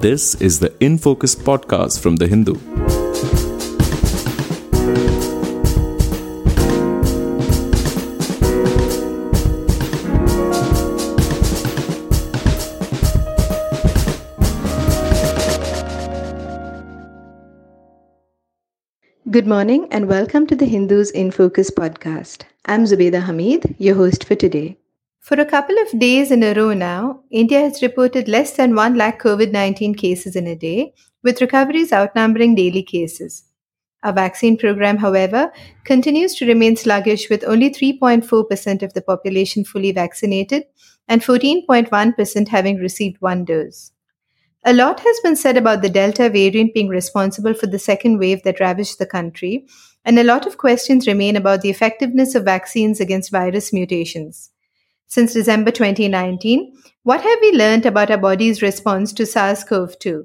This is the In Focus podcast from The Hindu. Good morning and welcome to the Hindus in Focus podcast. I'm Zubeda Hamid, your host for today. For a couple of days in a row now, India has reported less than 1 lakh COVID 19 cases in a day, with recoveries outnumbering daily cases. Our vaccine program, however, continues to remain sluggish with only 3.4% of the population fully vaccinated and 14.1% having received one dose. A lot has been said about the Delta variant being responsible for the second wave that ravaged the country, and a lot of questions remain about the effectiveness of vaccines against virus mutations. Since December 2019, what have we learned about our body's response to SARS CoV 2?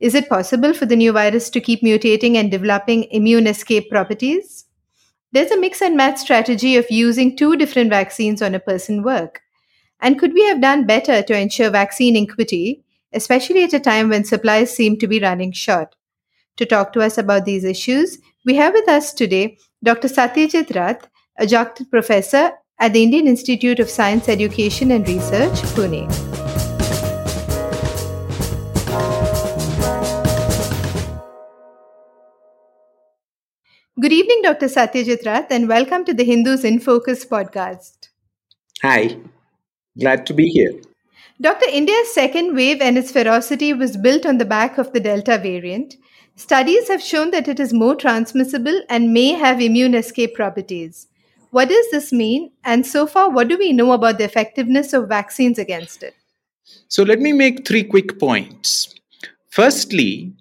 Is it possible for the new virus to keep mutating and developing immune escape properties? There's a mix and match strategy of using two different vaccines on a person work. And could we have done better to ensure vaccine equity especially at a time when supplies seem to be running short. To talk to us about these issues, we have with us today Dr. Satyajit Rath, adjunct professor at the Indian Institute of Science Education and Research, Pune. Good evening, Dr. Satyajit Rath, and welcome to the Hindus in Focus podcast. Hi, glad to be here. Dr. India's second wave and its ferocity was built on the back of the Delta variant. Studies have shown that it is more transmissible and may have immune escape properties. What does this mean? And so far, what do we know about the effectiveness of vaccines against it? So, let me make three quick points. Firstly,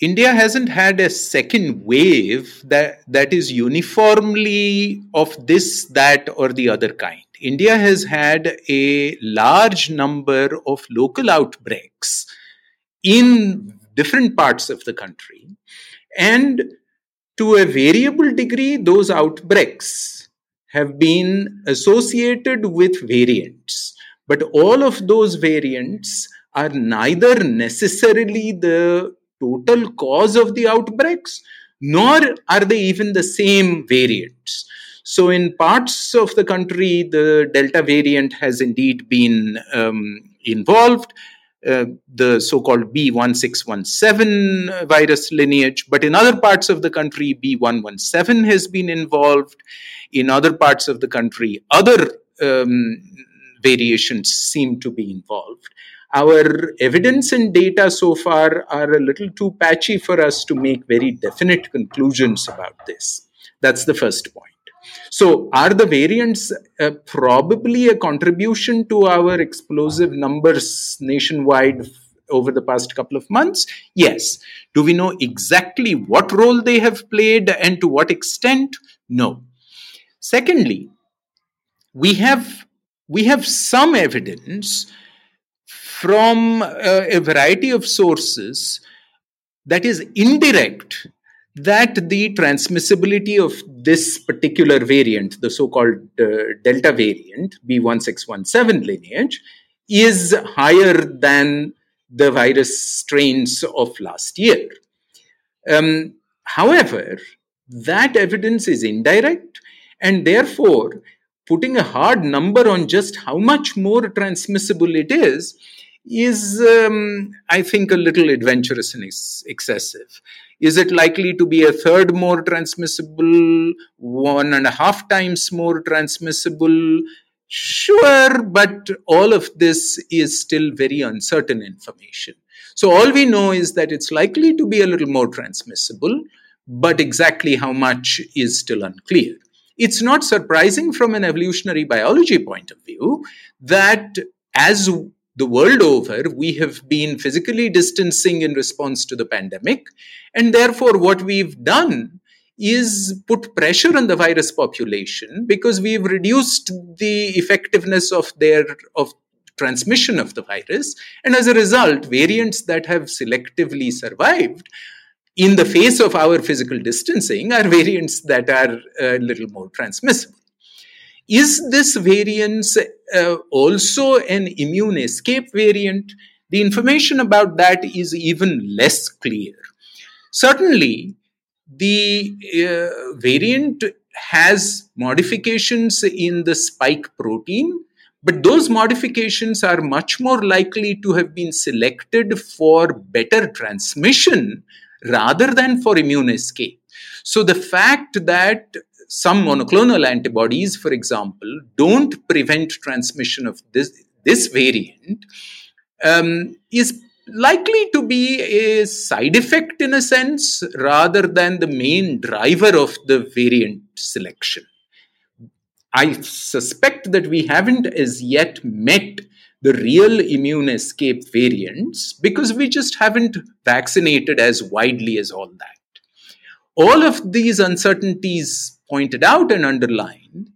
India hasn't had a second wave that, that is uniformly of this, that, or the other kind. India has had a large number of local outbreaks in different parts of the country. And to a variable degree, those outbreaks have been associated with variants. But all of those variants are neither necessarily the total cause of the outbreaks, nor are they even the same variants. So, in parts of the country, the Delta variant has indeed been um, involved. Uh, the so-called B1617 virus lineage, but in other parts of the country, B117 has been involved. In other parts of the country, other um, variations seem to be involved. Our evidence and data so far are a little too patchy for us to make very definite conclusions about this. That's the first point. So, are the variants uh, probably a contribution to our explosive numbers nationwide over the past couple of months? Yes. Do we know exactly what role they have played and to what extent? No. Secondly, we have we have some evidence from uh, a variety of sources that is indirect that the transmissibility of this particular variant, the so called uh, Delta variant, B1617 lineage, is higher than the virus strains of last year. Um, however, that evidence is indirect, and therefore, putting a hard number on just how much more transmissible it is is, um, I think, a little adventurous and ex- excessive. Is it likely to be a third more transmissible, one and a half times more transmissible? Sure, but all of this is still very uncertain information. So, all we know is that it's likely to be a little more transmissible, but exactly how much is still unclear. It's not surprising from an evolutionary biology point of view that as the world over, we have been physically distancing in response to the pandemic. And therefore, what we've done is put pressure on the virus population because we've reduced the effectiveness of their of transmission of the virus and as a result variants that have selectively survived in the face of our physical distancing are variants that are a little more transmissible is this variance uh, also an immune escape variant? the information about that is even less clear. Certainly, the uh, variant has modifications in the spike protein, but those modifications are much more likely to have been selected for better transmission rather than for immune escape. So the fact that some monoclonal antibodies, for example, don't prevent transmission of this, this variant um, is likely to be a side effect in a sense rather than the main driver of the variant selection. I suspect that we haven't as yet met the real immune escape variants because we just haven't vaccinated as widely as all that. All of these uncertainties pointed out and underlined,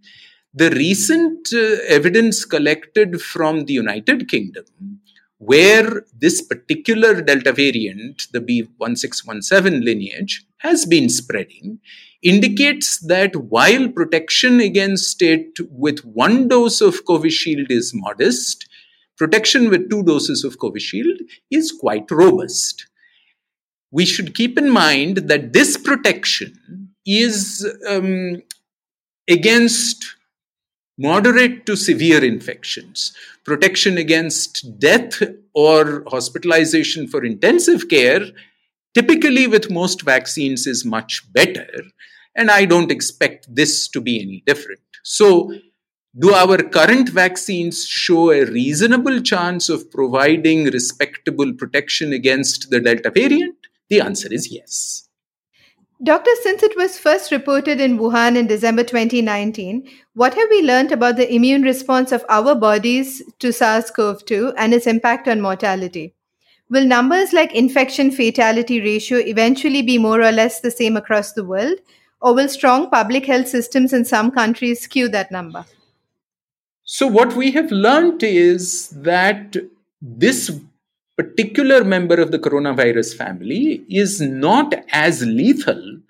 the recent uh, evidence collected from the United Kingdom where this particular Delta variant, the B1617 lineage, has been spreading, indicates that while protection against it with one dose of Covishield is modest, protection with two doses of Covishield is quite robust. We should keep in mind that this protection is um, against moderate to severe infections. Protection against death or hospitalization for intensive care, typically with most vaccines, is much better. And I don't expect this to be any different. So, do our current vaccines show a reasonable chance of providing respectable protection against the Delta variant? The answer is yes. Doctor, since it was first reported in Wuhan in December 2019, what have we learned about the immune response of our bodies to SARS CoV 2 and its impact on mortality? Will numbers like infection fatality ratio eventually be more or less the same across the world? Or will strong public health systems in some countries skew that number? So, what we have learned is that this particular member of the coronavirus family is not as lethal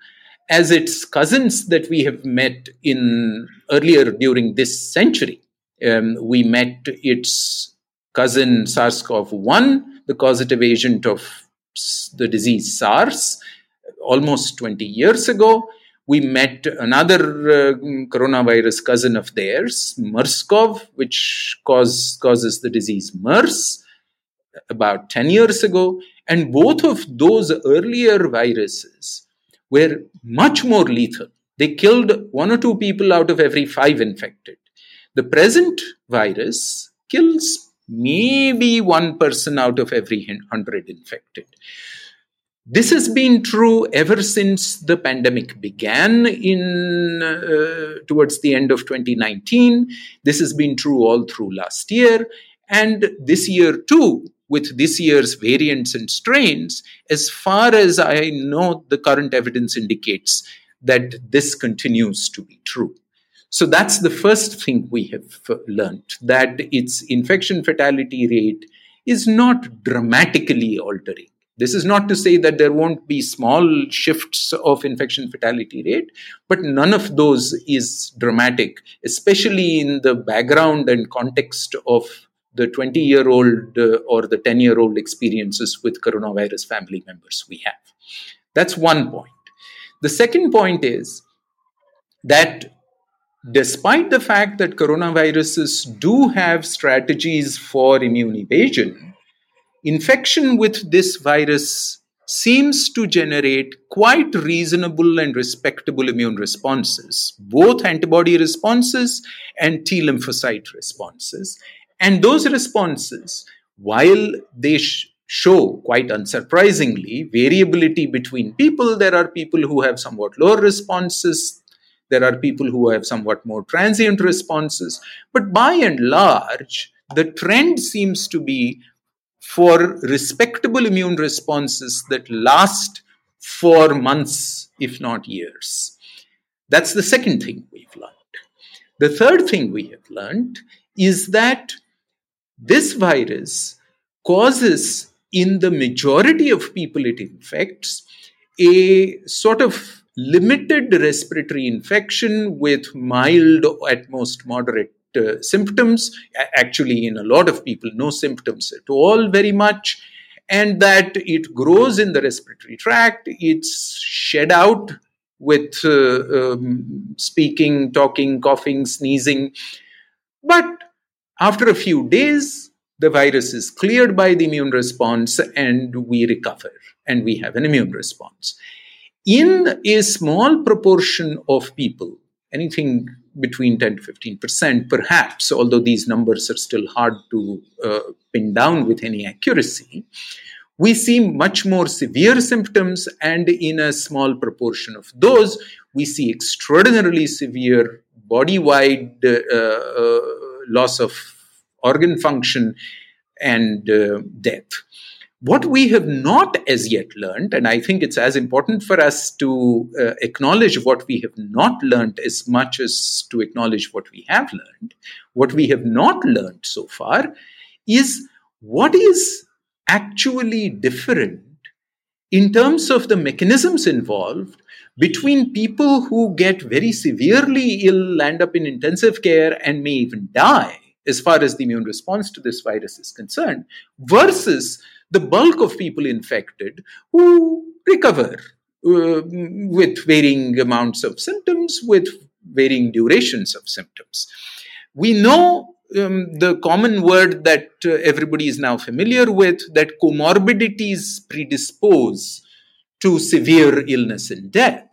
as its cousins that we have met in earlier during this century. Um, we met its cousin SARS-CoV-1, the causative agent of the disease SARS, almost 20 years ago. We met another uh, coronavirus cousin of theirs, MERS-CoV, which cause, causes the disease MERS about 10 years ago. And both of those earlier viruses were much more lethal. They killed one or two people out of every five infected. The present virus kills maybe one person out of every 100 infected. This has been true ever since the pandemic began in uh, towards the end of 2019. This has been true all through last year and this year too with this year's variants and strains, as far as I know, the current evidence indicates that this continues to be true. So that's the first thing we have learned that its infection fatality rate is not dramatically altering. This is not to say that there won't be small shifts of infection fatality rate, but none of those is dramatic, especially in the background and context of the 20 year old uh, or the 10 year old experiences with coronavirus family members we have. That's one point. The second point is that despite the fact that coronaviruses do have strategies for immune evasion, infection with this virus seems to generate quite reasonable and respectable immune responses, both antibody responses and T lymphocyte responses. And those responses, while they sh- show quite unsurprisingly variability between people, there are people who have somewhat lower responses, there are people who have somewhat more transient responses. But by and large, the trend seems to be for respectable immune responses that last for months, if not years. That's the second thing we've learned. The third thing we have learned is that this virus causes, in the majority of people it infects, a sort of limited respiratory infection with mild, at most moderate uh, symptoms. Actually, in a lot of people, no symptoms at all, very much. And that it grows in the respiratory tract, it's shed out with uh, um, speaking, talking, coughing, sneezing. But after a few days, the virus is cleared by the immune response and we recover and we have an immune response. In a small proportion of people, anything between 10 to 15 percent, perhaps, although these numbers are still hard to uh, pin down with any accuracy, we see much more severe symptoms, and in a small proportion of those, we see extraordinarily severe body wide uh, uh, loss of organ function and uh, death. What we have not as yet learned, and I think it's as important for us to uh, acknowledge what we have not learned as much as to acknowledge what we have learned. What we have not learned so far is what is actually different in terms of the mechanisms involved between people who get very severely ill, land up in intensive care, and may even die, as far as the immune response to this virus is concerned, versus the bulk of people infected who recover uh, with varying amounts of symptoms, with varying durations of symptoms. We know um, the common word that uh, everybody is now familiar with that comorbidities predispose to severe illness and death.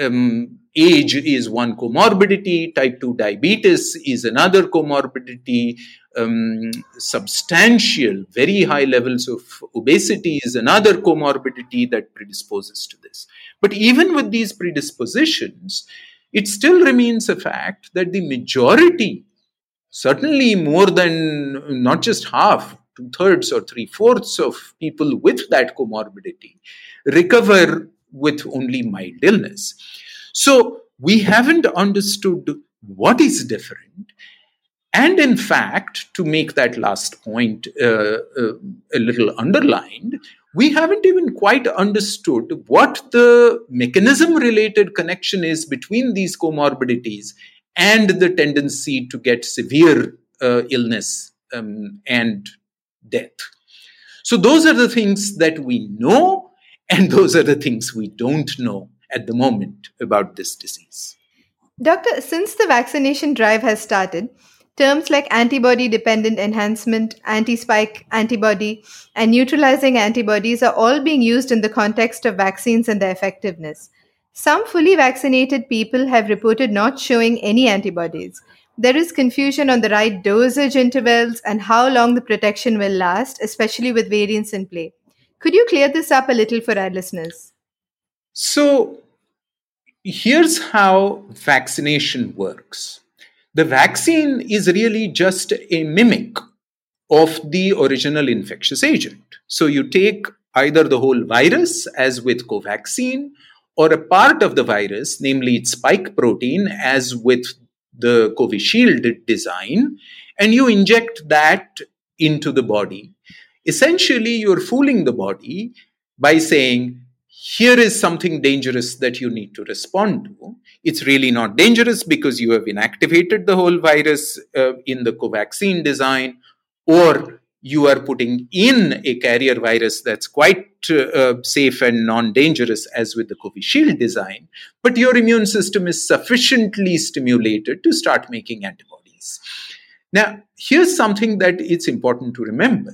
Um, age is one comorbidity, type 2 diabetes is another comorbidity, um, substantial, very high levels of obesity is another comorbidity that predisposes to this. But even with these predispositions, it still remains a fact that the majority certainly more than not just half, two thirds or three fourths of people with that comorbidity recover with only mild illness. So we haven't understood what is different. And in fact, to make that last point uh, uh, a little underlined, we haven't even quite understood what the mechanism related connection is between these comorbidities and the tendency to get severe uh, illness um, and death. So, those are the things that we know, and those are the things we don't know at the moment about this disease. Doctor, since the vaccination drive has started, terms like antibody dependent enhancement, anti spike antibody, and neutralizing antibodies are all being used in the context of vaccines and their effectiveness. Some fully vaccinated people have reported not showing any antibodies. There is confusion on the right dosage intervals and how long the protection will last, especially with variants in play. Could you clear this up a little for our listeners? So, here's how vaccination works the vaccine is really just a mimic of the original infectious agent. So, you take either the whole virus, as with Covaxin, or a part of the virus, namely its spike protein, as with the Covishield design, and you inject that into the body. Essentially, you're fooling the body by saying, here is something dangerous that you need to respond to. It's really not dangerous because you have inactivated the whole virus uh, in the Covaxin design, or you are putting in a carrier virus that's quite uh, safe and non dangerous, as with the Covishield design, but your immune system is sufficiently stimulated to start making antibodies. Now, here's something that it's important to remember.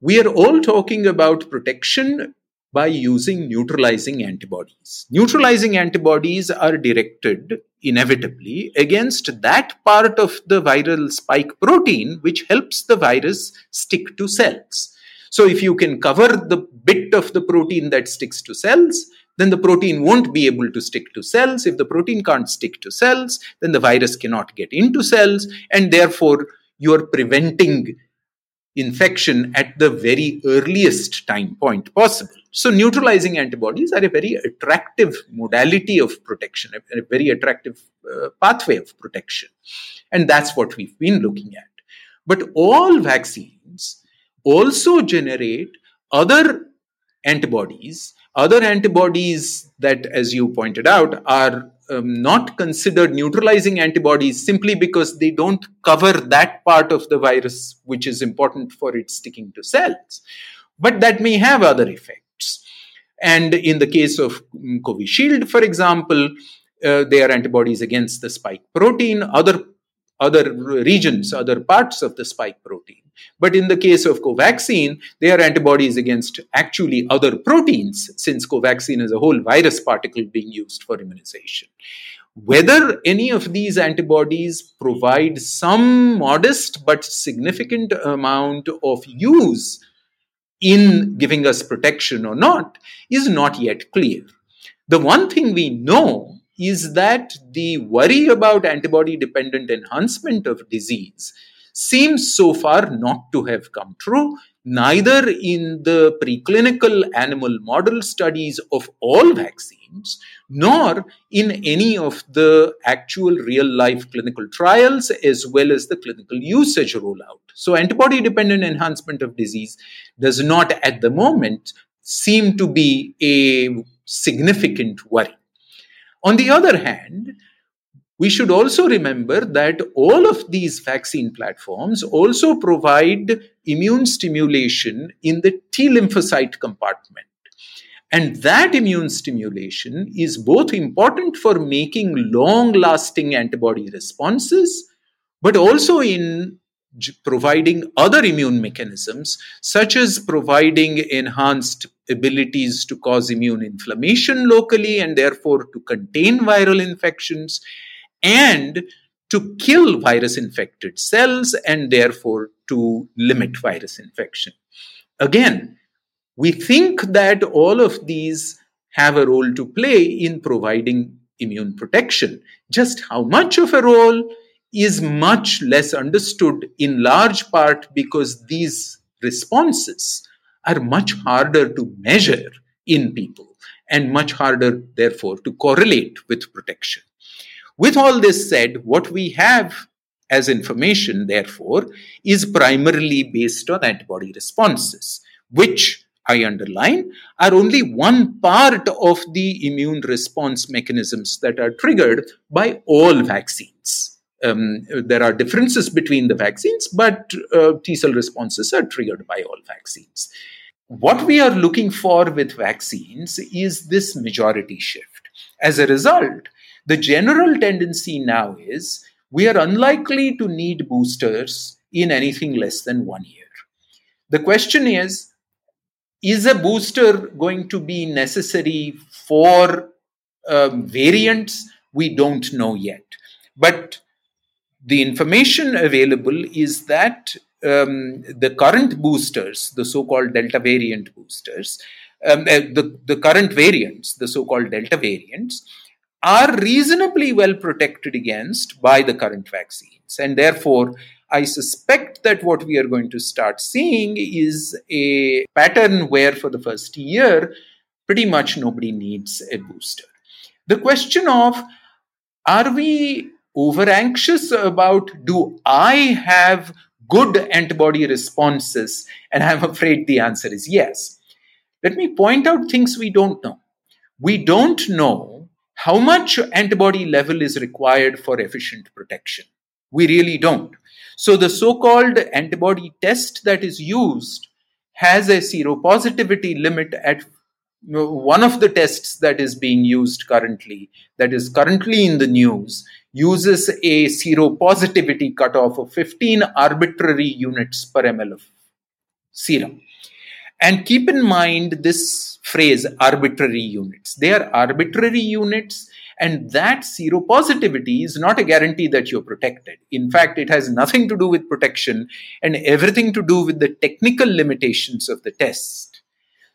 We are all talking about protection by using neutralizing antibodies. Neutralizing antibodies are directed inevitably against that part of the viral spike protein which helps the virus stick to cells. So, if you can cover the bit of the protein that sticks to cells, then the protein won't be able to stick to cells. If the protein can't stick to cells, then the virus cannot get into cells, and therefore you are preventing infection at the very earliest time point possible. So, neutralizing antibodies are a very attractive modality of protection, a, a very attractive uh, pathway of protection. And that's what we've been looking at. But all vaccines also generate other antibodies, other antibodies that, as you pointed out, are um, not considered neutralizing antibodies simply because they don't cover that part of the virus which is important for it sticking to cells. But that may have other effects. And in the case of Covishield, for example, uh, they are antibodies against the spike protein, other other regions, other parts of the spike protein. But in the case of Covaxin, they are antibodies against actually other proteins, since Covaxin is a whole virus particle being used for immunization. Whether any of these antibodies provide some modest but significant amount of use in giving us protection or not is not yet clear. The one thing we know is that the worry about antibody dependent enhancement of disease seems so far not to have come true, neither in the preclinical animal model studies of all vaccines, nor in any of the actual real life clinical trials, as well as the clinical usage rollout. So, antibody dependent enhancement of disease does not at the moment seem to be a significant worry. On the other hand, we should also remember that all of these vaccine platforms also provide immune stimulation in the T lymphocyte compartment. And that immune stimulation is both important for making long lasting antibody responses, but also in providing other immune mechanisms, such as providing enhanced abilities to cause immune inflammation locally and therefore to contain viral infections and to kill virus infected cells and therefore to limit virus infection. Again, we think that all of these have a role to play in providing immune protection. Just how much of a role is much less understood in large part because these responses are much harder to measure in people and much harder, therefore, to correlate with protection. With all this said, what we have as information, therefore, is primarily based on antibody responses, which I underline, are only one part of the immune response mechanisms that are triggered by all vaccines. Um, there are differences between the vaccines, but uh, T cell responses are triggered by all vaccines. What we are looking for with vaccines is this majority shift. As a result, the general tendency now is we are unlikely to need boosters in anything less than one year. The question is is a booster going to be necessary for um, variants? We don't know yet. But the information available is that um, the current boosters, the so called Delta variant boosters, um, uh, the, the current variants, the so called Delta variants, are reasonably well protected against by the current vaccines. And therefore, I suspect that what we are going to start seeing is a pattern where, for the first year, pretty much nobody needs a booster. The question of are we over anxious about do I have good antibody responses? And I'm afraid the answer is yes. Let me point out things we don't know. We don't know how much antibody level is required for efficient protection. We really don't. So the so-called antibody test that is used has a seropositivity limit at one of the tests that is being used currently, that is currently in the news, uses a seropositivity cutoff of 15 arbitrary units per ml of serum. And keep in mind this phrase arbitrary units. They are arbitrary units and that seropositivity is not a guarantee that you're protected. In fact, it has nothing to do with protection and everything to do with the technical limitations of the test.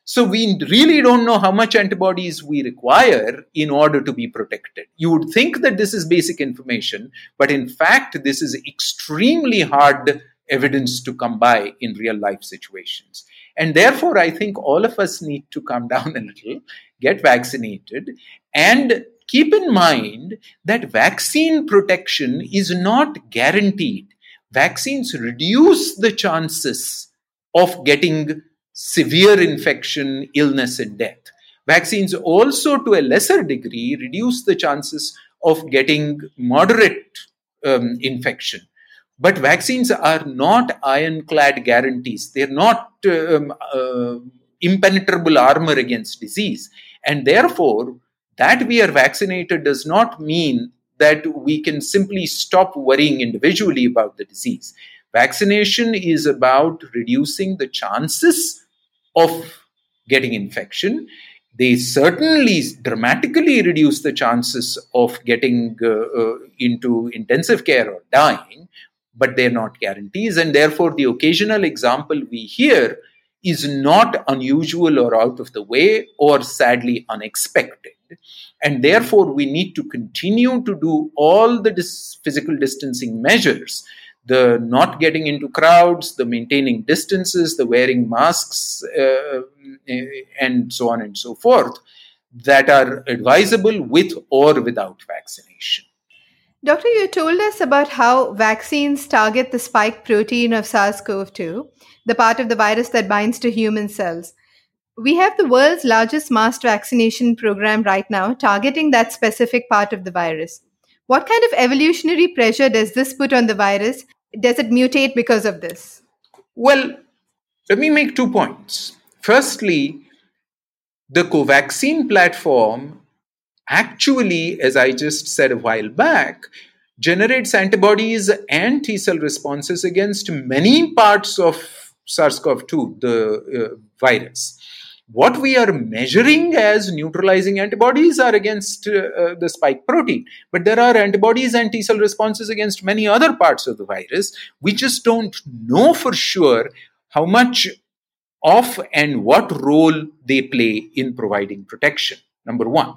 So we really don't know how much antibodies we require in order to be protected. You would think that this is basic information, but in fact, this is extremely hard evidence to come by in real life situations. And therefore, I think all of us need to calm down a little, get vaccinated, and keep in mind that vaccine protection is not guaranteed. Vaccines reduce the chances of getting severe infection, illness, and death. Vaccines also, to a lesser degree, reduce the chances of getting moderate um, infection. But vaccines are not ironclad guarantees. They're not um, uh, impenetrable armor against disease. And therefore, that we are vaccinated does not mean that we can simply stop worrying individually about the disease. Vaccination is about reducing the chances of getting infection. They certainly dramatically reduce the chances of getting uh, uh, into intensive care or dying, but they're not guarantees. And therefore, the occasional example we hear is not unusual or out of the way or sadly unexpected. And therefore, we need to continue to do all the dis- physical distancing measures the not getting into crowds, the maintaining distances, the wearing masks, uh, and so on and so forth, that are advisable with or without vaccination. Doctor, you told us about how vaccines target the spike protein of SARS CoV 2, the part of the virus that binds to human cells. We have the world's largest mass vaccination program right now targeting that specific part of the virus. What kind of evolutionary pressure does this put on the virus? Does it mutate because of this? Well, let me make two points. Firstly, the Covaxin platform actually, as I just said a while back, generates antibodies and T cell responses against many parts of SARS CoV 2, the uh, virus. What we are measuring as neutralizing antibodies are against uh, uh, the spike protein, but there are antibodies and T cell responses against many other parts of the virus. We just don't know for sure how much of and what role they play in providing protection. Number one.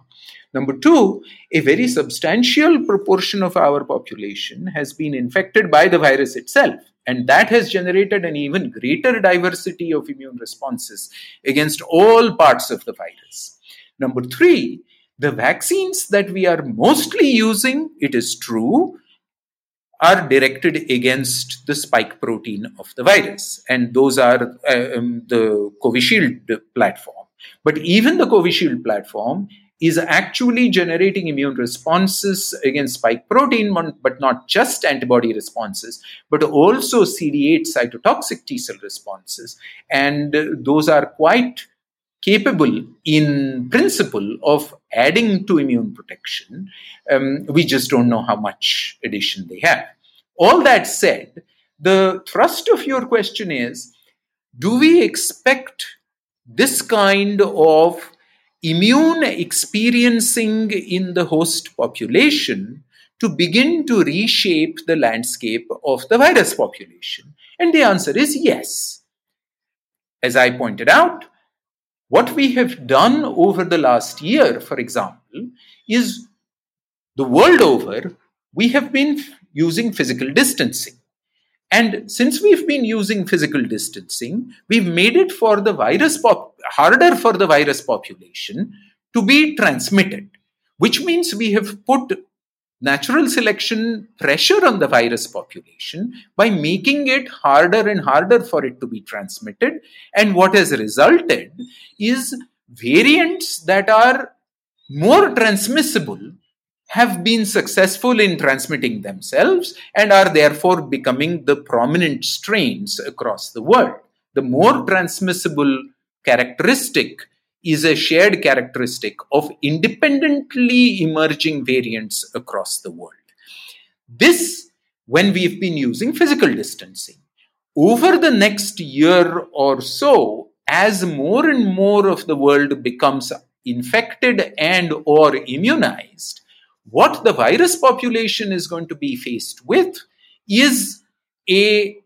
Number two, a very substantial proportion of our population has been infected by the virus itself. And that has generated an even greater diversity of immune responses against all parts of the virus. Number three, the vaccines that we are mostly using, it is true, are directed against the spike protein of the virus. And those are uh, um, the Covishield platform. But even the Covishield platform is actually generating immune responses against spike protein, but not just antibody responses, but also CD8 cytotoxic T cell responses. And those are quite capable in principle of adding to immune protection. Um, we just don't know how much addition they have. All that said, the thrust of your question is do we expect this kind of immune experiencing in the host population to begin to reshape the landscape of the virus population? And the answer is yes. As I pointed out, what we have done over the last year, for example, is the world over, we have been using physical distancing. And since we've been using physical distancing, we've made it for the virus pop- harder for the virus population to be transmitted, which means we have put natural selection pressure on the virus population by making it harder and harder for it to be transmitted. And what has resulted is variants that are more transmissible have been successful in transmitting themselves and are therefore becoming the prominent strains across the world. The more transmissible characteristic is a shared characteristic of independently emerging variants across the world. This, when we've been using physical distancing. Over the next year or so, as more and more of the world becomes infected and or immunized, what the virus population is going to be faced with is a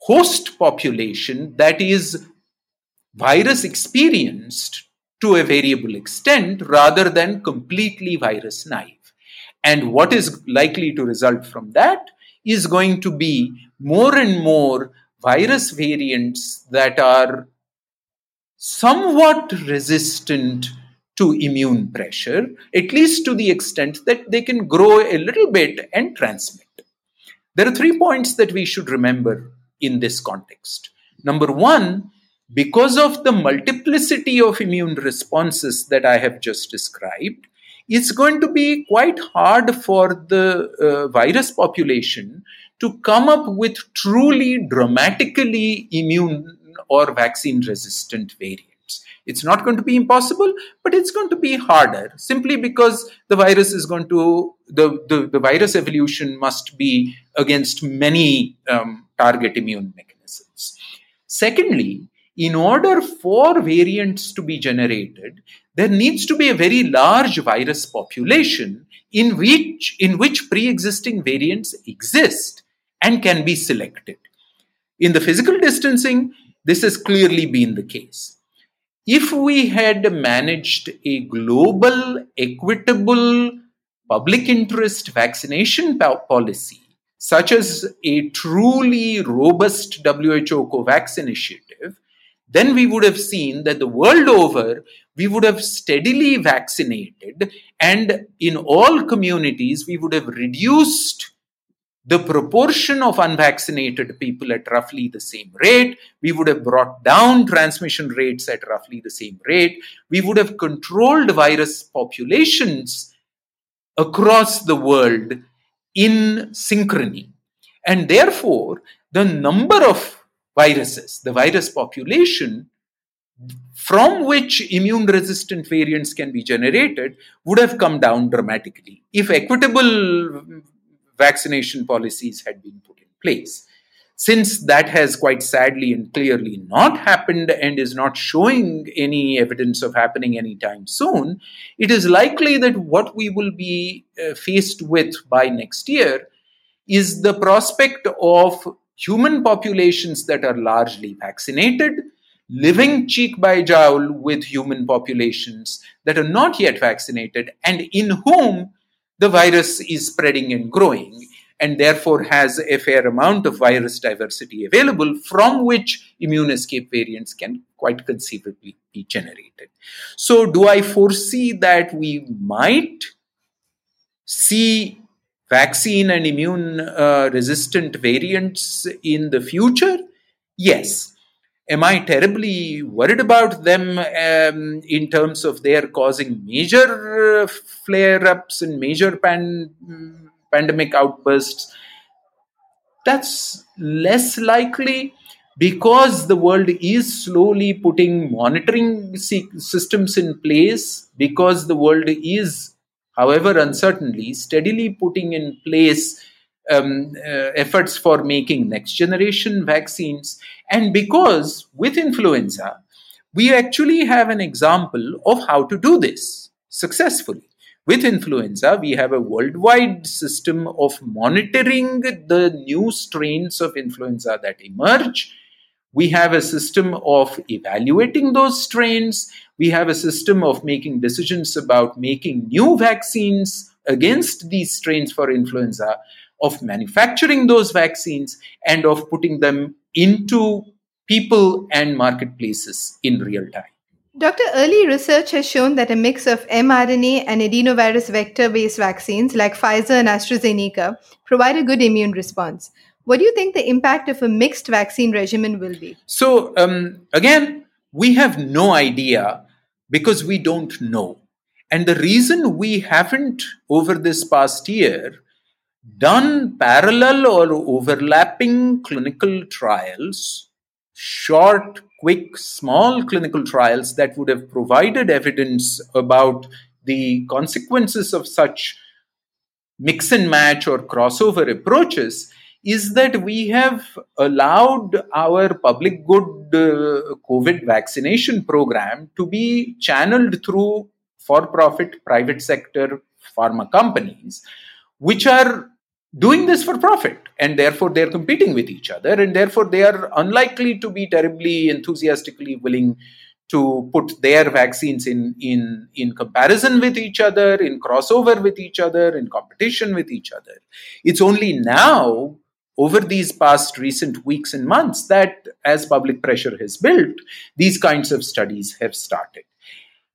host population that is virus experienced to a variable extent rather than completely virus naive. And what is likely to result from that is going to be more and more virus variants that are somewhat resistant to immune pressure, at least to the extent that they can grow a little bit and transmit. There are three points that we should remember in this context. Number one, because of the multiplicity of immune responses that I have just described, it's going to be quite hard for the uh, virus population to come up with truly dramatically immune or vaccine resistant variants. It's not going to be impossible, but it's going to be harder simply because the virus is going to, the, the, the virus evolution must be against many um, target immune mechanisms. Secondly, in order for variants to be generated, there needs to be a very large virus population in which, in which pre-existing variants exist and can be selected. In the physical distancing, this has clearly been the case. If we had managed a global, equitable, public interest vaccination policy, such as a truly robust WHO COVAX initiative, then we would have seen that the world over, we would have steadily vaccinated, and in all communities, we would have reduced the proportion of unvaccinated people at roughly the same rate. We would have brought down transmission rates at roughly the same rate. We would have controlled virus populations across the world in synchrony. And therefore, the number of viruses, the virus population from which immune resistant variants can be generated would have come down dramatically if equitable vaccination policies had been put in place. Since that has quite sadly and clearly not happened and is not showing any evidence of happening anytime soon, it is likely that what we will be uh, faced with by next year is the prospect of human populations that are largely vaccinated, living cheek by jowl with human populations that are not yet vaccinated and in whom the virus is spreading and growing and therefore has a fair amount of virus diversity available from which immune escape variants can quite conceivably be generated. So, do I foresee that we might see vaccine and immune uh, resistant variants in the future? Yes. Am I terribly worried about them um, in terms of their causing major uh, flare ups and major pan- pandemic outbursts? That's less likely because the world is slowly putting monitoring systems in place, because the world is however uncertainly, steadily putting in place um, uh, efforts for making next generation vaccines. And because with influenza, we actually have an example of how to do this successfully. With influenza, we have a worldwide system of monitoring the new strains of influenza that emerge. We have a system of evaluating those strains we have a system of making decisions about making new vaccines against these strains for influenza, of manufacturing those vaccines, and of putting them into people and marketplaces in real time. Dr. Early research has shown that a mix of mRNA and adenovirus vector based vaccines like Pfizer and AstraZeneca provide a good immune response. What do you think the impact of a mixed vaccine regimen will be? So, um, again, we have no idea because we don't know. And the reason we haven't, over this past year, done parallel or overlapping clinical trials, short, quick, small clinical trials that would have provided evidence about the consequences of such mix and match or crossover approaches is that we have allowed our public good uh, COVID vaccination program to be channeled through for profit private sector pharma companies, which are doing this for profit and therefore they're competing with each other and therefore they are unlikely to be terribly enthusiastically willing to put their vaccines in in in comparison with each other in crossover with each other in competition with each other. It's only now over these past recent weeks and months that as public pressure has built, these kinds of studies have started.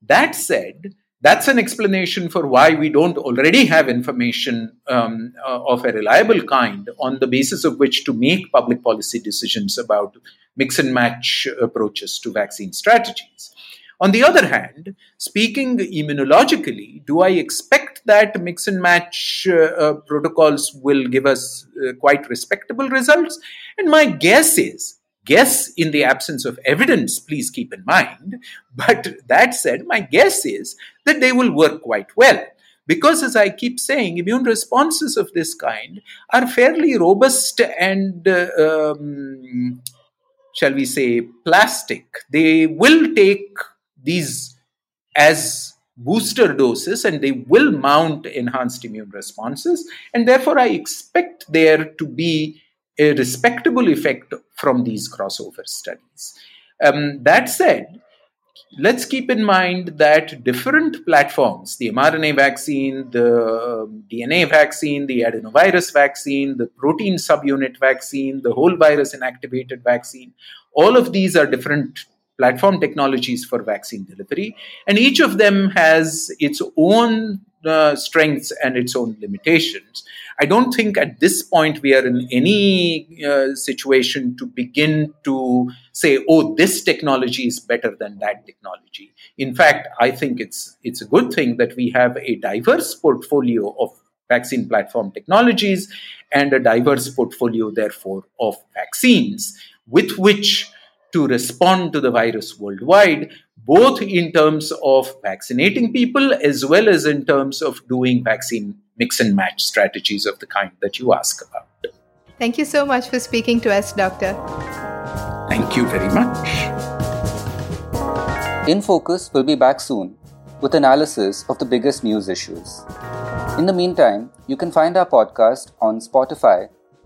That said, that's an explanation for why we don't already have information um, uh, of a reliable kind on the basis of which to make public policy decisions about mix and match approaches to vaccine strategies. On the other hand, speaking immunologically, do I expect that mix and match uh, uh, protocols will give us uh, quite respectable results? And my guess is guess in the absence of evidence, please keep in mind. But that said, my guess is that they will work quite well. Because, as I keep saying, immune responses of this kind are fairly robust and, uh, um, shall we say, plastic. They will take these as booster doses and they will mount enhanced immune responses. And therefore, I expect there to be a respectable effect from these crossover studies. Um, that said, let's keep in mind that different platforms the mRNA vaccine, the um, DNA vaccine, the adenovirus vaccine, the protein subunit vaccine, the whole virus inactivated vaccine all of these are different platform technologies for vaccine delivery, and each of them has its own uh, strengths and its own limitations. I don't think at this point we are in any uh, situation to begin to say, "Oh, this technology is better than that technology." In fact, I think it's it's a good thing that we have a diverse portfolio of vaccine platform technologies and a diverse portfolio, therefore, of vaccines with which to respond to the virus worldwide, both in terms of vaccinating people as well as in terms of doing vaccine mix and match strategies of the kind that you ask about. Thank you so much for speaking to us, Doctor. Thank you very much. In Focus will be back soon with analysis of the biggest news issues. In the meantime, you can find our podcast on Spotify,